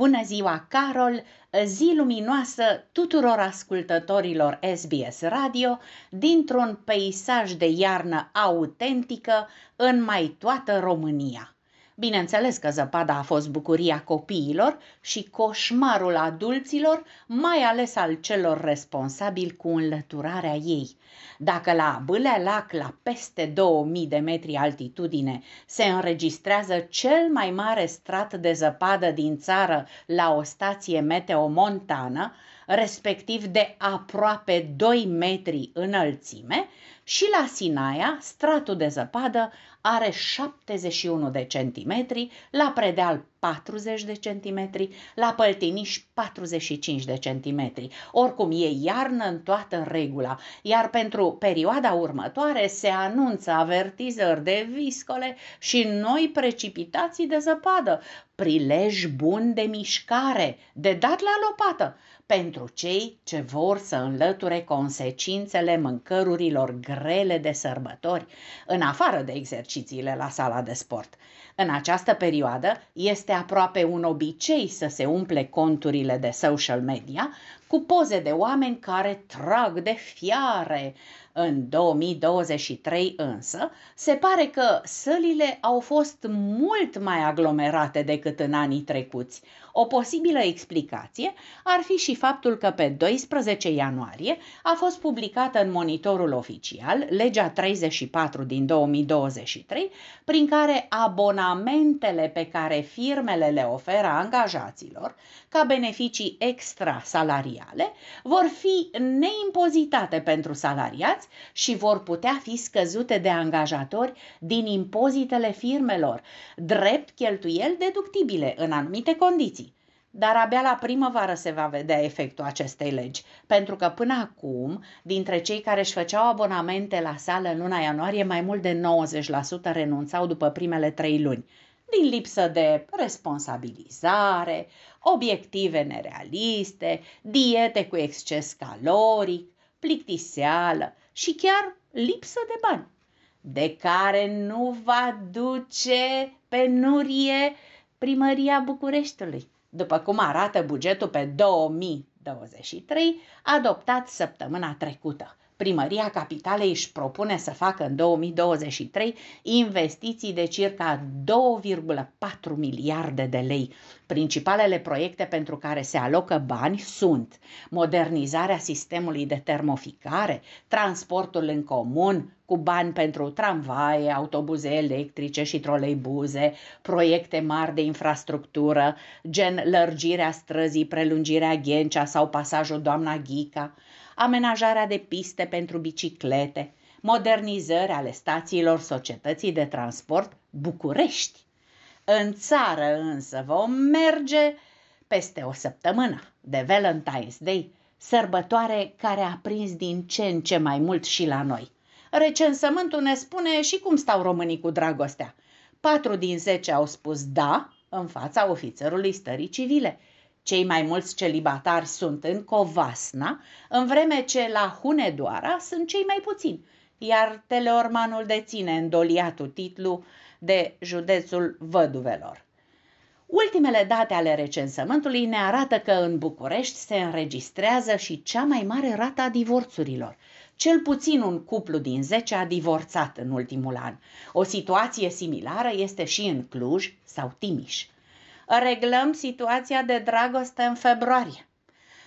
Bună ziua, Carol! Zi luminoasă tuturor ascultătorilor SBS Radio dintr-un peisaj de iarnă autentică în mai toată România. Bineînțeles că zăpada a fost bucuria copiilor și coșmarul adulților, mai ales al celor responsabili cu înlăturarea ei. Dacă la Bâlea-Lac, la peste 2000 de metri altitudine, se înregistrează cel mai mare strat de zăpadă din țară la o stație meteomontană, respectiv de aproape 2 metri înălțime, și la Sinaia, stratul de zăpadă are 71 de centimetri, la Predeal 40 de centimetri, la Păltiniș 45 de centimetri. Oricum e iarnă în toată regula, iar pentru perioada următoare se anunță avertizări de viscole și noi precipitații de zăpadă, prilej bun de mișcare, de dat la lopată, pentru cei ce vor să înlăture consecințele mâncărurilor grele de sărbători, în afară de exercițiile la sala de sport. În această perioadă este aproape un obicei să se umple conturile de social media cu poze de oameni care trag de fiare. În 2023 însă, se pare că sălile au fost mult mai aglomerate decât în anii trecuți. O posibilă explicație ar fi și faptul că pe 12 ianuarie a fost publicată în monitorul oficial legea 34 din 2023, prin care abonamentele pe care firmele le oferă angajaților ca beneficii extra salariale vor fi neimpozitate pentru salariați și vor putea fi scăzute de angajatori din impozitele firmelor, drept cheltuieli deductibile în anumite condiții. Dar abia la primăvară se va vedea efectul acestei legi, pentru că până acum, dintre cei care își făceau abonamente la sală în luna ianuarie, mai mult de 90% renunțau după primele trei luni. Din lipsă de responsabilizare, obiective nerealiste, diete cu exces caloric, plictiseală și chiar lipsă de bani, de care nu va duce penurie primăria Bucureștiului, după cum arată bugetul pe 2023, adoptat săptămâna trecută. Primăria Capitalei își propune să facă în 2023 investiții de circa 2,4 miliarde de lei. Principalele proiecte pentru care se alocă bani sunt modernizarea sistemului de termoficare, transportul în comun, cu bani pentru tramvaie, autobuze electrice și troleibuze, proiecte mari de infrastructură, gen lărgirea străzii, prelungirea Ghencea sau pasajul Doamna Ghica, amenajarea de piste pentru biciclete, modernizări ale stațiilor societății de transport București. În țară însă vom merge peste o săptămână de Valentine's Day, sărbătoare care a prins din ce în ce mai mult și la noi. Recensământul ne spune și cum stau românii cu dragostea. Patru din zece au spus da în fața ofițerului stării civile cei mai mulți celibatari sunt în Covasna, în vreme ce la Hunedoara sunt cei mai puțini, iar Teleormanul deține îndoliatul titlu de județul văduvelor. Ultimele date ale recensământului ne arată că în București se înregistrează și cea mai mare rată a divorțurilor. Cel puțin un cuplu din 10 a divorțat în ultimul an. O situație similară este și în Cluj sau Timiș reglăm situația de dragoste în februarie.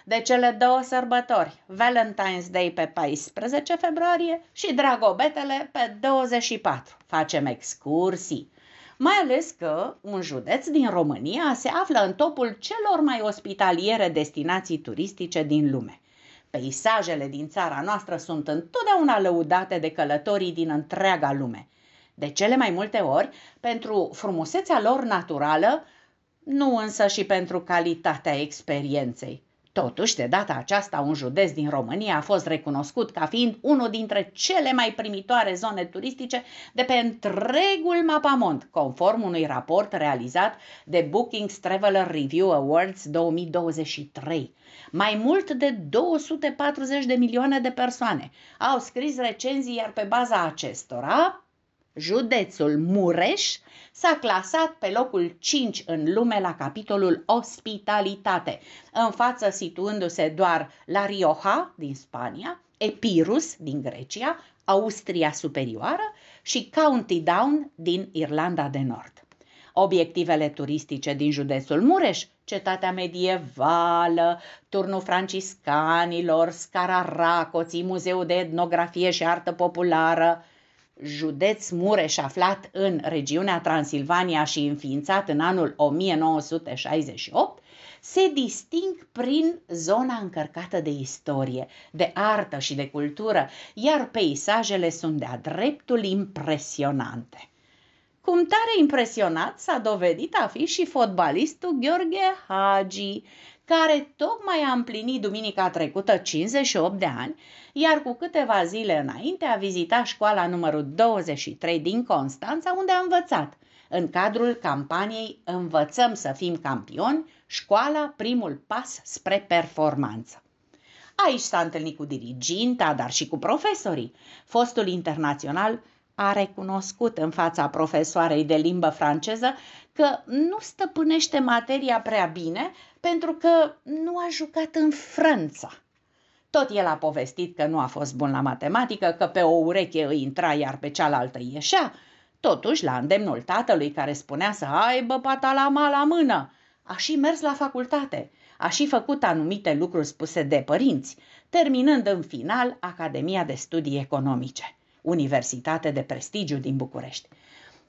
De cele două sărbători, Valentine's Day pe 14 februarie și Dragobetele pe 24. Facem excursii. Mai ales că un județ din România se află în topul celor mai ospitaliere destinații turistice din lume. Peisajele din țara noastră sunt întotdeauna lăudate de călătorii din întreaga lume. De cele mai multe ori, pentru frumusețea lor naturală, nu însă și pentru calitatea experienței. Totuși, de data aceasta, un județ din România a fost recunoscut ca fiind unul dintre cele mai primitoare zone turistice de pe întregul mapamont, conform unui raport realizat de Bookings Traveler Review Awards 2023. Mai mult de 240 de milioane de persoane au scris recenzii, iar pe baza acestora, județul Mureș s-a clasat pe locul 5 în lume la capitolul ospitalitate, în față situându-se doar La Rioja din Spania, Epirus din Grecia, Austria Superioară și County Down din Irlanda de Nord. Obiectivele turistice din județul Mureș, cetatea medievală, turnul franciscanilor, scara Racoții, Muzeul de Etnografie și Artă Populară, județ Mureș aflat în regiunea Transilvania și înființat în anul 1968, se disting prin zona încărcată de istorie, de artă și de cultură, iar peisajele sunt de-a dreptul impresionante. Cum tare impresionat s-a dovedit a fi și fotbalistul Gheorghe Hagi, care tocmai a împlinit duminica trecută 58 de ani, iar cu câteva zile înainte a vizitat școala numărul 23 din Constanța, unde a învățat. În cadrul campaniei Învățăm să fim campioni, școala primul pas spre performanță. Aici s-a întâlnit cu diriginta, dar și cu profesorii. Fostul internațional a recunoscut în fața profesoarei de limbă franceză că nu stăpânește materia prea bine pentru că nu a jucat în Franța. Tot el a povestit că nu a fost bun la matematică, că pe o ureche îi intra, iar pe cealaltă ieșea. Totuși, la îndemnul tatălui care spunea să aibă patalama la mână, a și mers la facultate, a și făcut anumite lucruri spuse de părinți, terminând în final Academia de Studii Economice, universitate de prestigiu din București.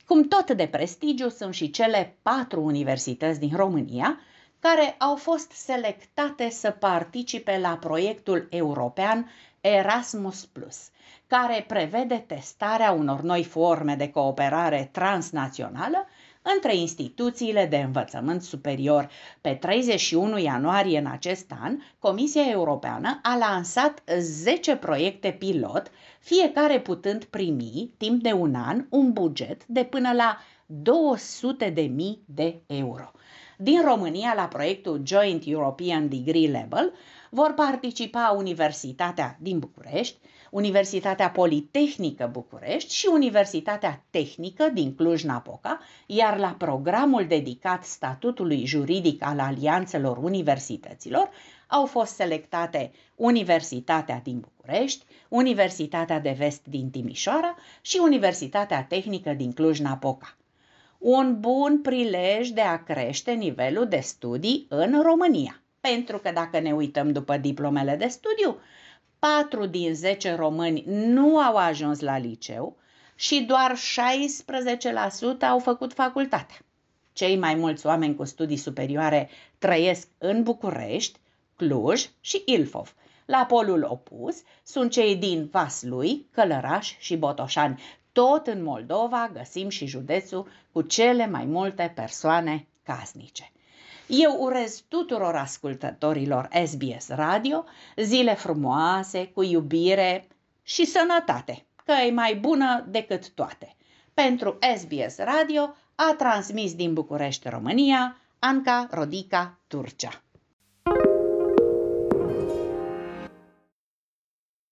Cum tot de prestigiu sunt și cele patru universități din România, care au fost selectate să participe la proiectul european Erasmus+, care prevede testarea unor noi forme de cooperare transnațională între instituțiile de învățământ superior. Pe 31 ianuarie în acest an, Comisia Europeană a lansat 10 proiecte pilot, fiecare putând primi, timp de un an, un buget de până la 200.000 de euro. Din România, la proiectul Joint European Degree Level, vor participa Universitatea din București, Universitatea Politehnică București și Universitatea Tehnică din Cluj-Napoca, iar la programul dedicat statutului juridic al alianțelor universităților au fost selectate Universitatea din București, Universitatea de Vest din Timișoara și Universitatea Tehnică din Cluj-Napoca. Un bun prilej de a crește nivelul de studii în România. Pentru că dacă ne uităm după diplomele de studiu, 4 din 10 români nu au ajuns la liceu și doar 16% au făcut facultatea. Cei mai mulți oameni cu studii superioare trăiesc în București, Cluj și Ilfov. La polul opus sunt cei din Vaslui, Călăraș și Botoșani. Tot în Moldova găsim și județul cu cele mai multe persoane casnice. Eu urez tuturor ascultătorilor SBS Radio zile frumoase, cu iubire și sănătate, că e mai bună decât toate. Pentru SBS Radio a transmis din București, România, Anca Rodica Turcea.